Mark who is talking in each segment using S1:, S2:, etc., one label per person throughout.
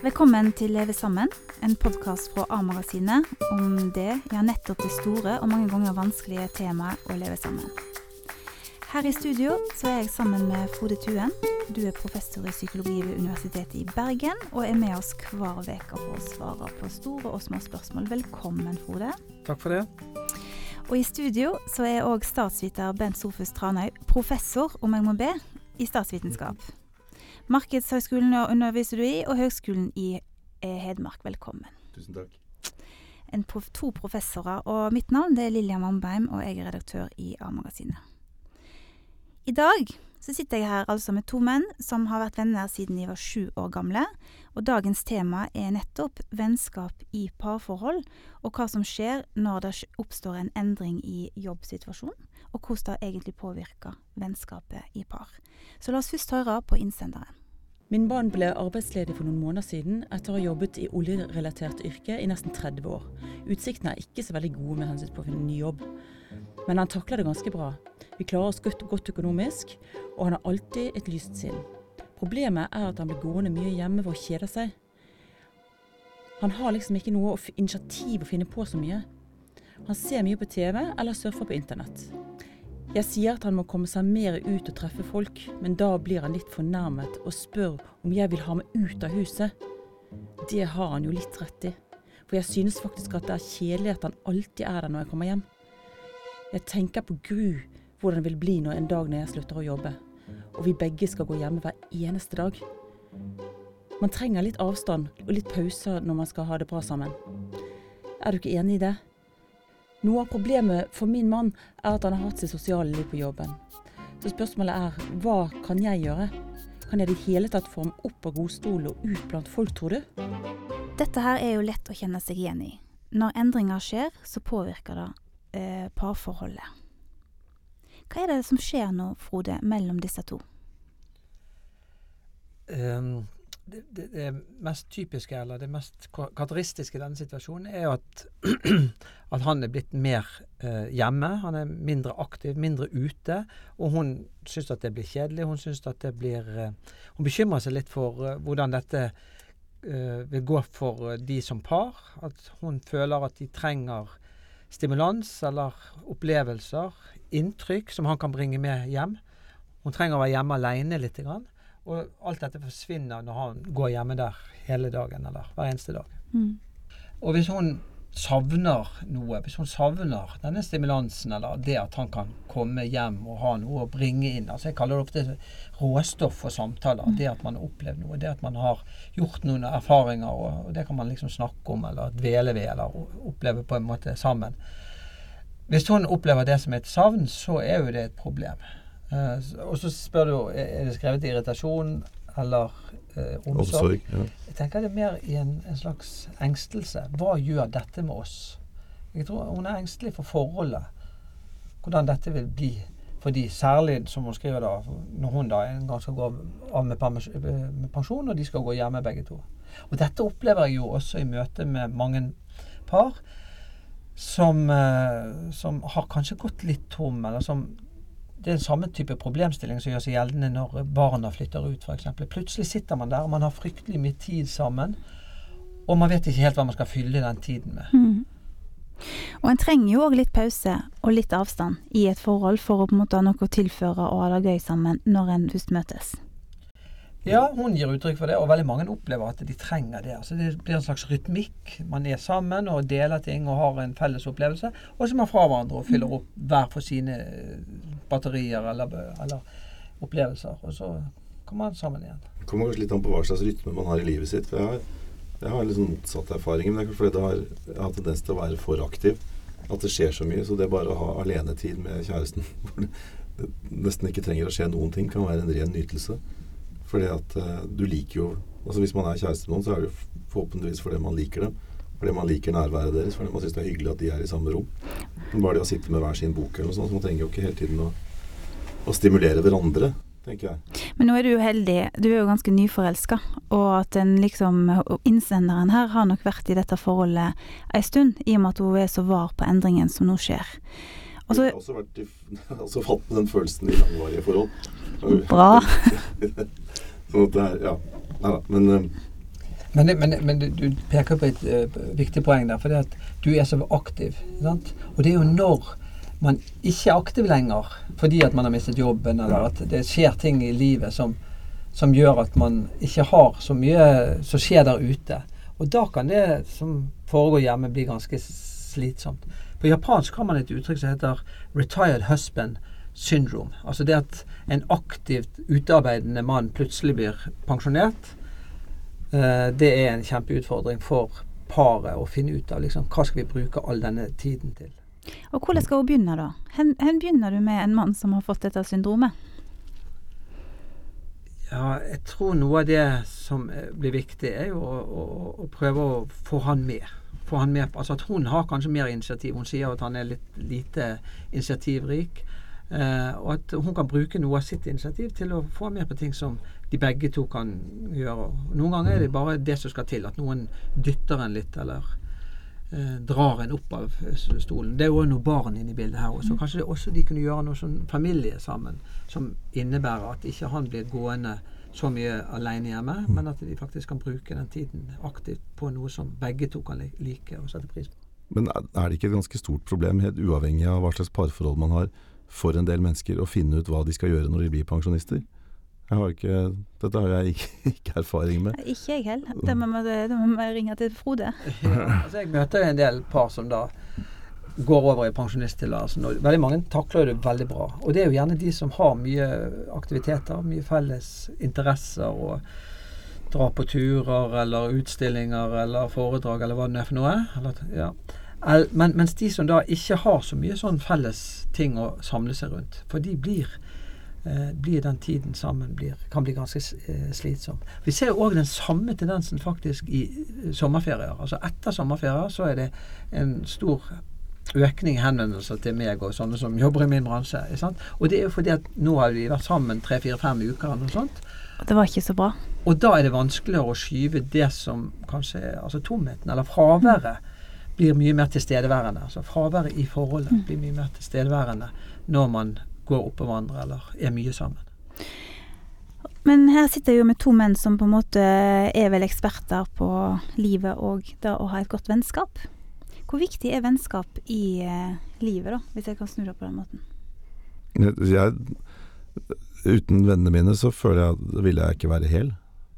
S1: Velkommen til Leve sammen, en podkast fra A-magasinet om det, ja nettopp det store og mange ganger vanskelige temaet å leve sammen. Her i studio så er jeg sammen med Frode Tuen. Du er professor i psykologi ved Universitetet i Bergen og er med oss hver uke for å svare på store og små spørsmål. Velkommen, Frode.
S2: Takk for det.
S1: Og i studio så er òg statsviter Bent Sofus Tranøy, professor, om jeg må be, i statsvitenskap. Markedshøgskolen underviser du i, og Høgskolen i eh, Hedmark. Velkommen.
S3: Tusen takk.
S1: En prof to professorer, og mitt navn det er Lillian Wambeim, og jeg er redaktør i A-magasinet. I dag så sitter jeg her altså med to menn som har vært venner siden de var sju år gamle. Og dagens tema er nettopp vennskap i parforhold, og hva som skjer når det oppstår en endring i jobbsituasjonen, og hvordan det egentlig påvirker vennskapet i par. Så la oss først høre på innsenderen.
S4: Min mann ble arbeidsledig for noen måneder siden etter å ha jobbet i oljerelatert yrke i nesten 30 år. Utsiktene er ikke så veldig gode med hensyn til å finne ny jobb, men han takler det ganske bra. Vi klarer oss godt, godt økonomisk, og han har alltid et lyst sinn. Problemet er at han blir gående mye hjemme for å kjede seg. Han har liksom ikke noe initiativ å finne på så mye. Han ser mye på TV eller surfer på internett. Jeg sier at han må komme seg mer ut og treffe folk, men da blir han litt fornærmet og spør om jeg vil ha meg ut av huset. Det har han jo litt rett i, for jeg synes faktisk at det er kjedelig at han alltid er der når jeg kommer hjem. Jeg tenker på gru hvordan det vil bli når en dag når jeg slutter å jobbe, og vi begge skal gå hjemme hver eneste dag. Man trenger litt avstand og litt pauser når man skal ha det bra sammen. Er du ikke enig i det? Noe av problemet for min mann er at han har hatt sitt sosiale liv på jobben. Så spørsmålet er hva kan jeg gjøre? Kan jeg i det hele tatt få ham opp av godstolen og ut blant folk, tror du?
S1: Dette her er jo lett å kjenne seg igjen i. Når endringer skjer, så påvirker det eh, parforholdet. Hva er det som skjer nå, Frode, mellom disse to?
S2: Um, det, det, det, mest typiske, eller det mest karakteristiske i denne situasjonen, er at, at han er blitt mer eh, hjemme. Han er mindre aktiv, mindre ute. Og hun syns at det blir kjedelig. Hun syns at det blir eh, Hun bekymrer seg litt for eh, hvordan dette eh, vil gå for de som par. At hun føler at de trenger stimulans eller opplevelser, inntrykk, som han kan bringe med hjem. Hun trenger å være hjemme alene litt. Grann. Og alt dette forsvinner når han går hjemme der hele dagen, eller hver eneste dag. Mm. Og hvis hun savner noe, hvis hun savner denne stimulansen, eller det at han kan komme hjem og ha noe å bringe inn altså Jeg kaller det ofte råstoff for samtaler. Mm. Det at man har opplevd noe, det at man har gjort noen erfaringer, og, og det kan man liksom snakke om, eller dvele ved, eller oppleve på en måte sammen. Hvis hun opplever det som et savn, så er jo det et problem. Uh, og så spør du er det skrevet irritasjon eller uh, omsorg. omsorg ja. Jeg tenker det er mer i en, en, slags engstelse. Hva gjør dette med oss? Jeg tror Hun er engstelig for forholdet. Hvordan dette vil bli for de, særlig som hun skriver da, når hun da en gang skal gå av med, med pensjon, og de skal gå hjemme begge to. Og dette opplever jeg jo også i møte med mange par som, uh, som har kanskje gått litt tom, eller som det er den samme type problemstilling som gjør seg gjeldende når barna flytter ut, f.eks. Plutselig sitter man der, og man har fryktelig mye tid sammen, og man vet ikke helt hva man skal fylle den tiden med. Mm.
S1: Og en trenger jo òg litt pause og litt avstand i et forhold for å på en måte ha noe å tilføre og ha det gøy sammen når en først møtes.
S2: Ja, hun gir uttrykk for det, og veldig mange opplever at de trenger det. Altså Det blir en slags rytmikk. Man er sammen og deler ting og har en felles opplevelse. Og så er man fra hverandre og fyller opp hver for sine batterier eller, eller opplevelser. Og så kommer man sammen igjen.
S3: Det kommer kanskje litt an på hva slags rytme man har i livet sitt. Jeg har, jeg har sånn motsatt erfaring. Men det er fordi har, jeg har tendens til å være for aktiv. At det skjer så mye. Så det bare å ha alenetid med kjæresten hvor det nesten ikke trenger å skje noen ting, kan være en ren nytelse. Fordi at uh, du liker jo Altså Hvis man er kjæreste med noen, så er det forhåpentligvis fordi man liker dem. Fordi man liker nærværet deres, fordi man syns det er hyggelig at de er i samme rom. Men bare det å sitte med hver sin bok eller noe sånt, så man trenger jo ikke hele tiden å, å stimulere hverandre. tenker jeg.
S1: Men nå er du jo heldig, du er jo ganske nyforelska, og at en liksom innsenderen her har nok vært i dette forholdet ei stund, i og med at hun er så var på endringen som nå skjer.
S3: Også, jeg har også, vært i, også fått med den følelsen i langvarige forhold.
S1: Bra.
S3: Sånn at det er Ja. Nei da. Men, eh,
S2: Men, men, men du, du peker på et uh, viktig poeng der, for det at du er så aktiv. Sant? Og det er jo når man ikke er aktiv lenger fordi at man har mistet jobben, eller at det skjer ting i livet som, som gjør at man ikke har så mye som skjer der ute. Og da kan det som foregår hjemme, bli ganske slitsomt. På japansk har man et uttrykk som heter 'retired husband syndrome'. Altså det at en aktivt utearbeidende mann plutselig blir pensjonert. Eh, det er en kjempeutfordring for paret å finne ut av liksom, hva skal vi bruke all denne tiden til.
S1: Og hvordan skal hun begynne, da? Hvor begynner du med en mann som har fått dette syndromet?
S2: Ja, jeg tror noe av det som blir viktig, er jo å, å, å prøve å få han med. Få han med altså at Hun har kanskje mer initiativ. Hun sier at han er litt lite initiativrik. Eh, og at hun kan bruke noe av sitt initiativ til å få med på ting som de begge to kan gjøre. Noen ganger er det bare det som skal til. At noen dytter en litt, eller eh, drar en opp av eh, stolen. Det er jo også noe barn inne i bildet her også. Kanskje det også de kunne gjøre noe sånn familie sammen som innebærer at ikke han blir gående så mye alene hjemme, men at de faktisk kan bruke den tiden aktivt på noe som begge to kan like og sette pris på.
S3: Men er det ikke et ganske stort problem, helt uavhengig av hva slags parforhold man har, for en del mennesker å finne ut hva de skal gjøre når de blir pensjonister? Jeg har ikke, dette har jeg ikke, ikke erfaring med.
S1: Ikke jeg heller. Da må vi ringe til Frode.
S2: altså jeg møter en del par som da går over i pensjonisttilværelsen. og Veldig mange takler det veldig bra. Og det er jo gjerne de som har mye aktiviteter, mye felles interesser og drar på turer eller utstillinger eller foredrag eller hva det er for noe. Eller, ja. Men, mens de som da ikke har så mye sånn felles ting å samle seg rundt, for de blir blir den tiden sammen blir, kan bli ganske eh, slitsom. Vi ser òg den samme tendensen faktisk i eh, sommerferier. Altså etter sommerferier så er det en stor økning i henvendelser til meg og sånne som jobber i min bransje. Sant? Og det er jo fordi at nå har vi vært sammen tre-fire-fem uker eller noe sånt.
S1: Det var ikke så bra.
S2: Og da er det vanskeligere å skyve det som kanskje altså tomheten, eller fraværet, blir mye mer tilstedeværende. Altså fraværet i forholdet blir mye mer tilstedeværende når man går oppå hverandre eller er mye sammen.
S1: Men her sitter jeg jo med to menn som på en måte er vel eksperter på livet og det å ha et godt vennskap. Hvor viktig er vennskap i eh, livet, da, hvis jeg kan snu det på den måten?
S3: Jeg, uten vennene mine så føler jeg at da ville jeg ikke være hel.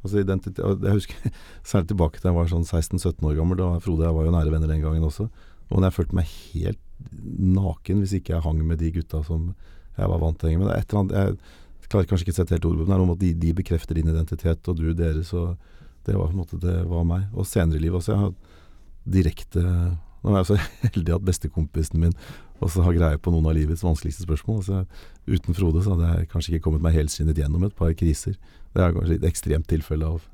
S3: Altså jeg husker særlig tilbake til jeg var sånn 16-17 år gammel. Da Frode og jeg var jo nære venner den gangen også. Og jeg følte meg helt naken hvis ikke jeg hang med de gutta som jeg var vant til å henge med. Det er et eller annet, jeg klarer kanskje ikke å sette helt ord på det, er noe med at de, de bekrefter din identitet, og du deres. Og det var på en måte det var meg. Og senere i livet også. Jeg har direkte Nå er jeg så heldig at bestekompisen min også har greie på noen av livets vanskeligste spørsmål. Altså, uten Frode så hadde jeg kanskje ikke kommet meg helskinnet gjennom et par kriser. Det er kanskje et ekstremt tilfelle av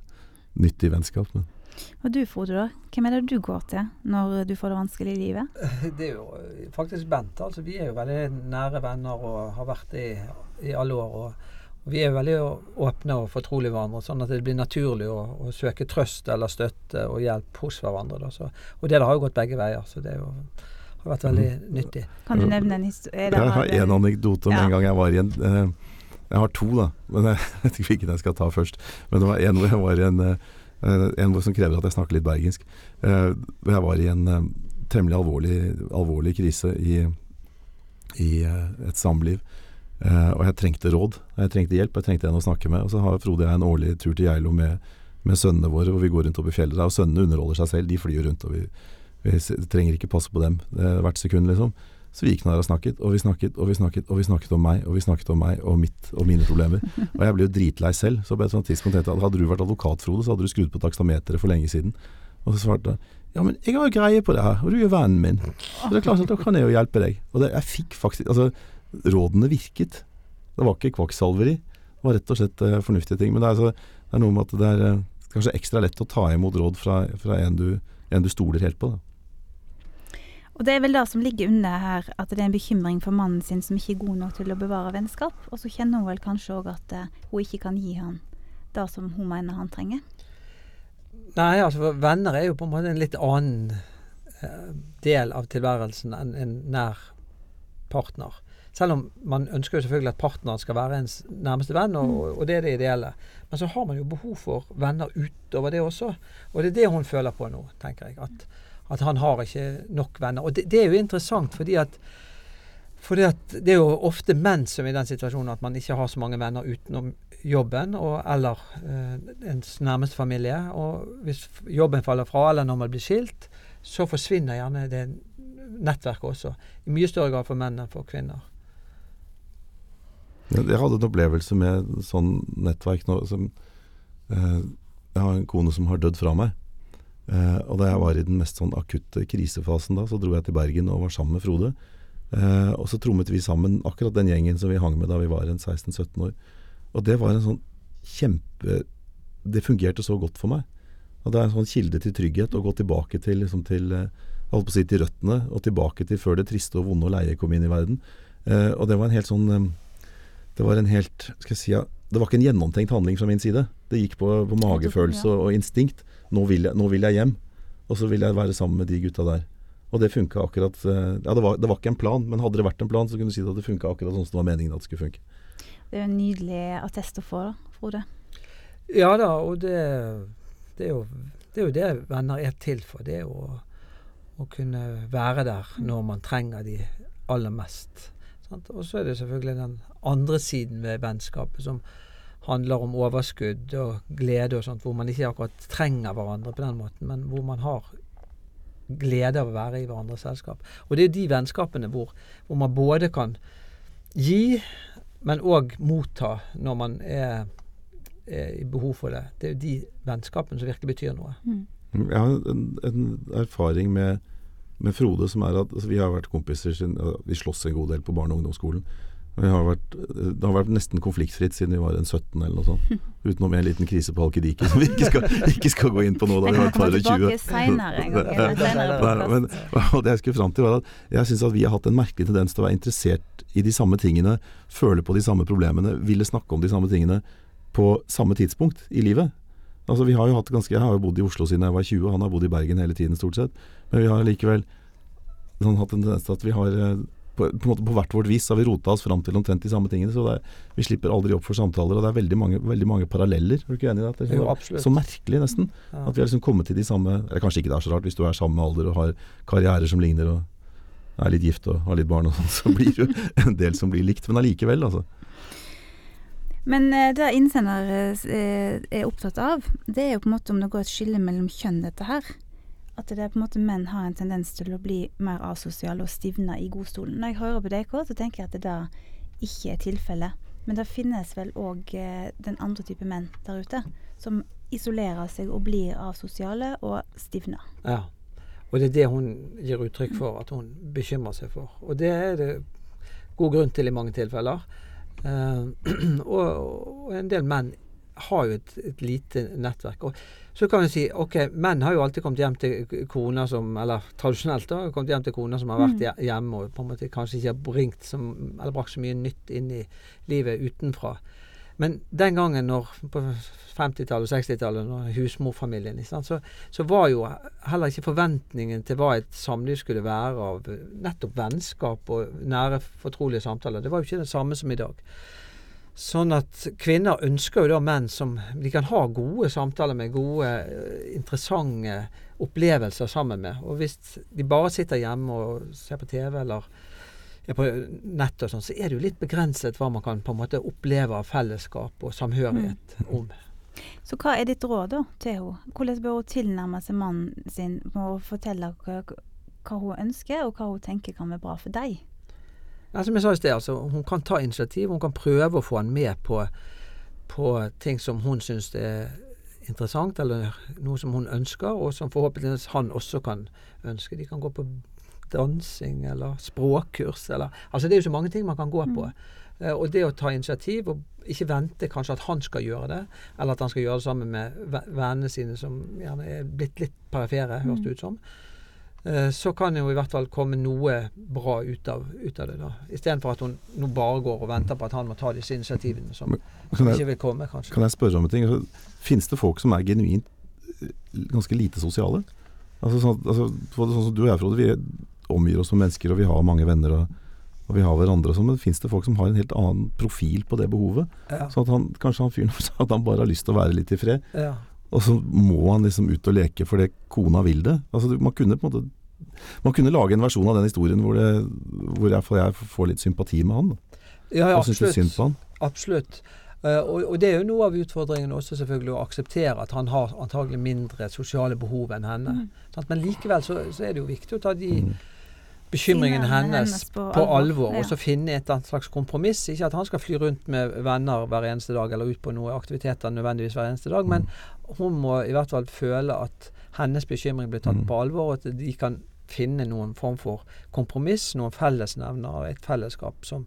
S3: nyttig vennskap. Men
S1: Og du Frode, da? Hvem er det du går til når du får det vanskelig i livet?
S2: Det er jo eh, faktisk Bent. altså Vi er jo veldig nære venner og har vært det i, i alle år. og og vi er jo veldig åpne og fortrolige hverandre, sånn at det blir naturlig å, å søke trøst eller støtte og hjelp hos hverandre. Da. Så, og det har jo gått begge veier, så det er jo, har vært veldig nyttig.
S1: Kan du nevne en historie?
S3: jeg har en anekdote om
S1: Ja.
S3: en gang jeg var i en eh, Jeg har to, da. Men jeg vet ikke hvilken jeg skal ta først. Men det var en hvor jeg var i en eh, En som krever at jeg snakker litt bergensk. Eh, jeg var i en eh, temmelig alvorlig, alvorlig krise i, i eh, et samliv. Eh, og jeg trengte råd. Jeg trengte hjelp, jeg trengte en å snakke med. Og så har Frode og jeg en årlig tur til Geilo med, med sønnene våre, hvor vi går rundt opp i fjellet. Og sønnene underholder seg selv, de flyr rundt, og vi, vi trenger ikke passe på dem eh, hvert sekund, liksom. Så vi gikk ned og snakket, og vi snakket, og vi snakket, og vi snakket om meg, og vi snakket om meg og mitt og mine problemer. Og jeg ble jo dritlei selv, så på et sånt tidspunkt tenkte jeg at hadde du vært advokat, Frode, så hadde du skrudd på takstameteret for lenge siden. Og så svarte jeg ja, men jeg har jo greie på det her, og du er vennen min. Så det er klart at da kan jeg jo hjelpe deg. Og det, jeg fikk faktisk Altså, rådene virket. Det var ikke kvakksalveri. Det var rett og slett uh, fornuftige ting. Men det er, altså, det er noe med at det er uh, kanskje ekstra lett å ta imot råd fra, fra en, du, en du stoler helt på. Da.
S1: Og det er vel det som ligger under her, at det er en bekymring for mannen sin som ikke er god nok til å bevare vennskap. Og så kjenner hun vel kanskje òg at eh, hun ikke kan gi han det som hun mener han trenger.
S2: Nei, altså venner er jo på en måte en litt annen eh, del av tilværelsen enn en nær partner. Selv om man ønsker jo selvfølgelig at partneren skal være ens nærmeste venn, og, og det er det ideelle. Men så har man jo behov for venner utover det også. Og det er det hun føler på nå, tenker jeg. At, at han har ikke nok venner. Og det, det er jo interessant, fordi at fordi det er jo ofte menn som er i den situasjonen at man ikke har så mange venner utenom jobben og, eller eh, ens nærmeste familie. Og hvis jobben faller fra, eller når man blir skilt, så forsvinner gjerne det nettverket også. I mye større grad for menn enn for kvinner.
S3: Jeg hadde en opplevelse med sånn nettverk nå som eh, Jeg har en kone som har dødd fra meg. Eh, og da jeg var i den mest sånn akutte krisefasen da, så dro jeg til Bergen og var sammen med Frode. Eh, og så trommet vi sammen akkurat den gjengen som vi hang med da vi var 16-17 år. Og det var en sånn kjempe Det fungerte så godt for meg. Og det er en sånn kilde til trygghet å gå tilbake til, liksom til eh, holdt på å si til røttene, og tilbake til før det triste og vonde og leie kom inn i verden. Eh, og det var en helt sånn eh, Det var en helt Skal jeg si ja, Det var ikke en gjennomtenkt handling fra min side. Det gikk på, på magefølelse og, og instinkt. Nå vil, jeg, nå vil, jeg, hjem. Og så vil jeg være sammen med de gutta der. Og det funka akkurat eh, Ja, det var, det var, ikke en plan, men hadde det vært en plan, så kunne du si at det funka akkurat sånn som det var meningen at det skulle funke.
S1: Det er jo en nydelig attest å få, da, Frode.
S2: Ja da, og det, det, er jo, det, er jo, det venner er til for. Det er jo å, å kunne være der når man trenger de aller mest. Og så er det selvfølgelig den andre siden ved vennskapet som handler om overskudd og glede og sånt, hvor man ikke akkurat trenger hverandre på den måten, men hvor man har glede av å være i hverandres selskap. Og det er de vennskapene hvor, hvor man både kan gi, men òg motta når man er, er, i behov for det. Det er jo de vennskapene som virkelig betyr noe.
S3: Mm. Jeg har en, en erfaring med, med, Frode som er at altså, vi har vært kompiser siden Vi slåss en god del på barne- og ungdomsskolen. Har vært, det har vært nesten konfliktfritt siden vi var en 17 eller noe sånt. Utenom en liten krise på Halkidiki som vi ikke skal, ikke skal, gå inn på nå. Da vi var et par og tjue. Det jeg skulle fram til var at jeg syns at vi har hatt en merkelig tendens til å være interessert i de samme tingene, føle på de samme problemene, ville snakke om de samme tingene på samme tidspunkt i livet. Altså vi har jo hatt ganske, Jeg har jo bodd i Oslo siden jeg var 20, han har bodd i Bergen hele tiden stort sett. Men vi har likevel sånn, hatt en tendens til at vi har eh, på, på, på, hvert vårt vis har vi rota oss fram til omtrent de samme tingene. Så er, vi slipper aldri opp for samtaler. Og det er veldig mange, veldig mange paralleller. Er du ikke enig i det? det er så, så, merkelig, nesten. Ja. At vi har liksom kommet til de samme Eller kanskje ikke det er så rart hvis du er samme alder og har karrierer som ligner og er litt gift og har litt barn og sånn, så blir det jo en del som blir likt. Men allikevel, altså.
S1: Men eh, det innsender eh, er opptatt av, det er jo på en måte om det går et skille mellom kjønn, dette her at det er på en måte menn har en tendens til å bli mer asosiale og stivne i godstolen. Når jeg hører på dere, så tenker jeg at det da ikke er tilfellet. Men det finnes vel òg eh, den andre type menn der ute, som isolerer seg og blir asosiale og stivner.
S2: Ja, og det er det hun gir uttrykk for, at hun bekymrer seg for. Og det er det god grunn til i mange tilfeller. Uh, og, og en del menn har jo et, et lite nettverk. Og så kan vi si ok, menn har jo alltid kommet hjem til koner som Eller tradisjonelt da, kommet hjem til koner som har vært mm. hjemme og på en måte kanskje ikke har bringt som, eller brakt så mye nytt inn i livet utenfra. Men den gangen når, på 50-tallet og 60-tallet, når husmorfamilien så, så, var jo heller ikke forventningen til hva et samliv skulle være av nettopp vennskap og nære, fortrolige samtaler. Det var jo ikke det samme som i dag. Sånn at kvinner ønsker jo da menn som de kan ha gode samtaler med, gode, eh, interessante opplevelser sammen med. Og hvis de bare sitter hjemme og ser på TV eller er på nett og sånn, så er det jo litt begrenset hva man kan på en måte oppleve av fellesskap og samhørighet mm. om.
S1: Så hva er ditt råd da til henne? Hvordan bør hun tilnærme seg mannen sin med å fortelle hva, hva hun ønsker, og hva hun tenker kan være bra for deg?
S2: Ja, som jeg sa i sted, altså, hun kan ta initiativ. Hun kan prøve å få han med på, på ting som hun syns er interessant, eller noe som hun ønsker, og som forhåpentligvis han også kan ønske. De kan gå på dansing eller språkkurs eller Altså det er jo så mange ting man kan gå på. Mm. Uh, og det å ta initiativ, og ikke vente kanskje at han skal gjøre det, eller at han skal gjøre det sammen med vennene sine som gjerne er blitt litt perifere, høres det mm. ut som. Eh, så kan jo i hvert fall komme noe bra ut av, ut av det. da Istedenfor at hun nå bare går og venter på at han må ta disse initiativene som, som ikke vil komme. kanskje
S3: Kan jeg spørre om en ting? Altså, Fins det folk som er genuint eh, ganske lite sosiale? Altså, sånn, altså, sånn som du og jeg, Frode, vi omgir oss som mennesker, og vi har mange venner. Og, og vi har hverandre og sånn, men fins det folk som har en helt annen profil på det behovet?
S2: Ja.
S3: Sånn at han, kanskje han fyren sa at han bare har lyst til å være litt i fred,
S2: Ja.
S3: Og så må han liksom ut og leke fordi kona vil det. Altså, man kunne på en måte man kunne lage en versjon av den historien hvor, det, hvor jeg, får, jeg får litt sympati med han. da.
S2: Ja, ja,
S3: han.
S2: Absolutt. Uh, og, og det er jo noe av utfordringen også selvfølgelig å akseptere at han har antagelig mindre sosiale behov enn henne.
S1: Mm.
S2: Sant? Men likevel så, så er det jo viktig å ta de
S3: Mm.
S2: Bekymringene
S1: Signalene
S2: hennes,
S1: hennes på
S2: på,
S1: alvor,
S2: alvor,
S1: ja.
S2: og så finne et annet slags kompromiss. Ikke at han skal fly rundt med venner hver eneste dag eller ut på noen aktiviteter nødvendigvis hver eneste dag, men hun må i hvert fall føle at hennes bekymring blir tatt
S3: Mm.
S2: på alvor, og at de kan finne noen form for kompromiss, noen fellesnevner og et fellesskap som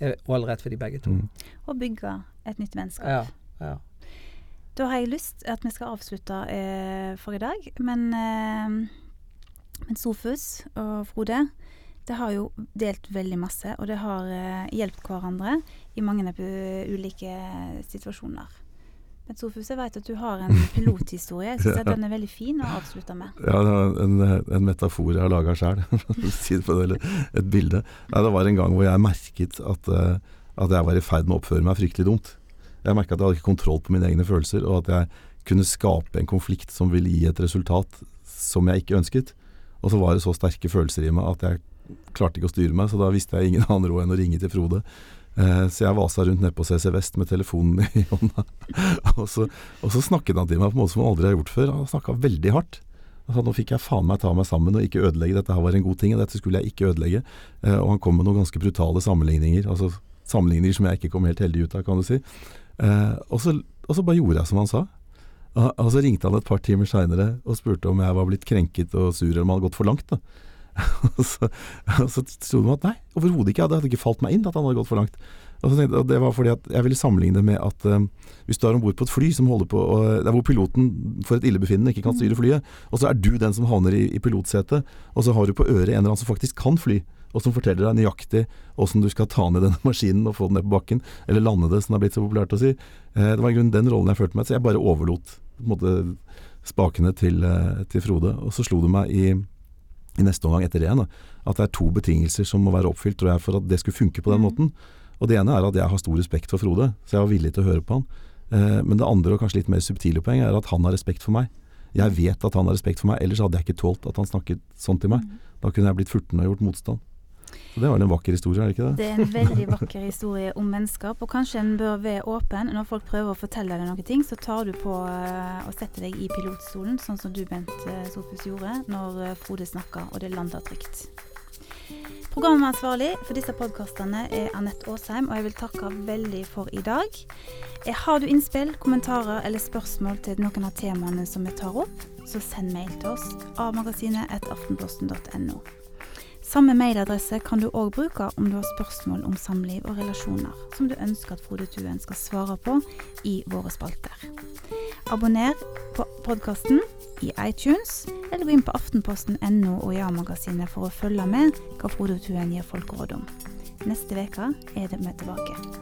S2: er ålreit for de begge to.
S3: Mm.
S1: Og bygge et nytt vennskap.
S2: Ja, ja.
S1: Da har jeg lyst at vi skal avslutte eh, for i dag, men, eh, men Sofus og Frode det har jo delt veldig masse, og det har eh, hjulpet hverandre i mange ulike situasjoner. Men Sofus, jeg vet at du har en pilothistorie. Jeg syns
S3: Ja.
S1: den er veldig fin å avslutte med.
S3: Ja, det var en, en metafor jeg har laga sjøl, eller et bilde. Nei, det var en gang hvor jeg merket at, eh, at jeg var i ferd med å oppføre meg fryktelig dumt. Jeg merka at jeg hadde ikke kontroll på mine egne følelser, og at jeg kunne skape en konflikt som ville gi et resultat som jeg ikke ønsket. Og så var det så sterke følelser i meg at jeg klarte ikke å styre meg, så da visste jeg ingen annen råd enn å ringe til Frode. Eh, så jeg vasa rundt nede på CC Vest med telefonen i hånda. og, så, og så snakket han til meg på en måte som han aldri har gjort før. Han snakka veldig hardt. Altså, nå fikk jeg faen meg ta meg sammen og ikke ødelegge. Dette her var en god ting, og dette skulle jeg ikke ødelegge. Eh, og han kom med noen ganske brutale sammenligninger. Altså sammenligninger som jeg ikke kom helt heldig ut av, kan du si. Eh, og, så, og så bare gjorde jeg som han sa. Og, og så ringte han et par timer seinere og spurte om jeg var blitt krenket og sur eller om han hadde gått for langt. da. og så, og så sto det at nei, overhodet ikke. Det hadde ikke falt meg inn at han hadde gått for langt. Og, så tenkte, jeg- og det var fordi at jeg ville sammenligne det med at eh, hvis du er om bord på et fly som holder på å- Der hvor piloten for et illebefinnende ikke kan styre flyet, og så er du den som havner i, i pilotsetet, og så har du på øret en eller annen som faktisk kan fly, og som forteller deg nøyaktig åssen du skal ta ned denne maskinen og få den ned på bakken, eller lande det, som det er blitt så populært å si. Eh, det var i grunnen den rollen jeg følte meg, så jeg bare overlot måte, spakene til, eh, til Frode. Og så slo det meg i, i neste omgang etter det igjen, at det er to betingelser som må være oppfylt tror jeg, for at det skulle funke på den
S1: Mm.
S3: måten. Og Det ene er at jeg har stor respekt for Frode, så jeg var villig til å høre på han. Eh, men det andre og kanskje litt mer subtile poeng er at han har respekt for meg. Jeg vet at han har respekt for meg, ellers hadde jeg ikke tålt at han snakket sånn til meg. Da kunne jeg blitt furten og gjort motstand. Det var en vakker historie, er det ikke det?
S1: Det er en veldig vakker historie om vennskap, og kanskje en bør være åpen. Når folk prøver å fortelle deg noen ting, så tar du på å og setter deg i pilotstolen, sånn som du, Bent eh, Sofus, gjorde når eh, Frode snakka, og det landa trygt. Programansvarlig for disse podkastene er Anette Aasheim, og jeg vil takke veldig for i dag. Eh, Har du innspill, kommentarer eller spørsmål til noen av temaene som vi tar opp, så send mail til oss avmagasinet aftenposten.no. Samme mailadresse kan du òg bruke om du har spørsmål om samliv og relasjoner, som du ønsker at Frode Tuen skal svare på i våre spalter. Abonner på podkasten i iTunes, eller gå inn på aftenposten.no og Ja-magasinet for å følge med hva Frode Tuen gir folk råd om. Neste uke er det vi tilbake.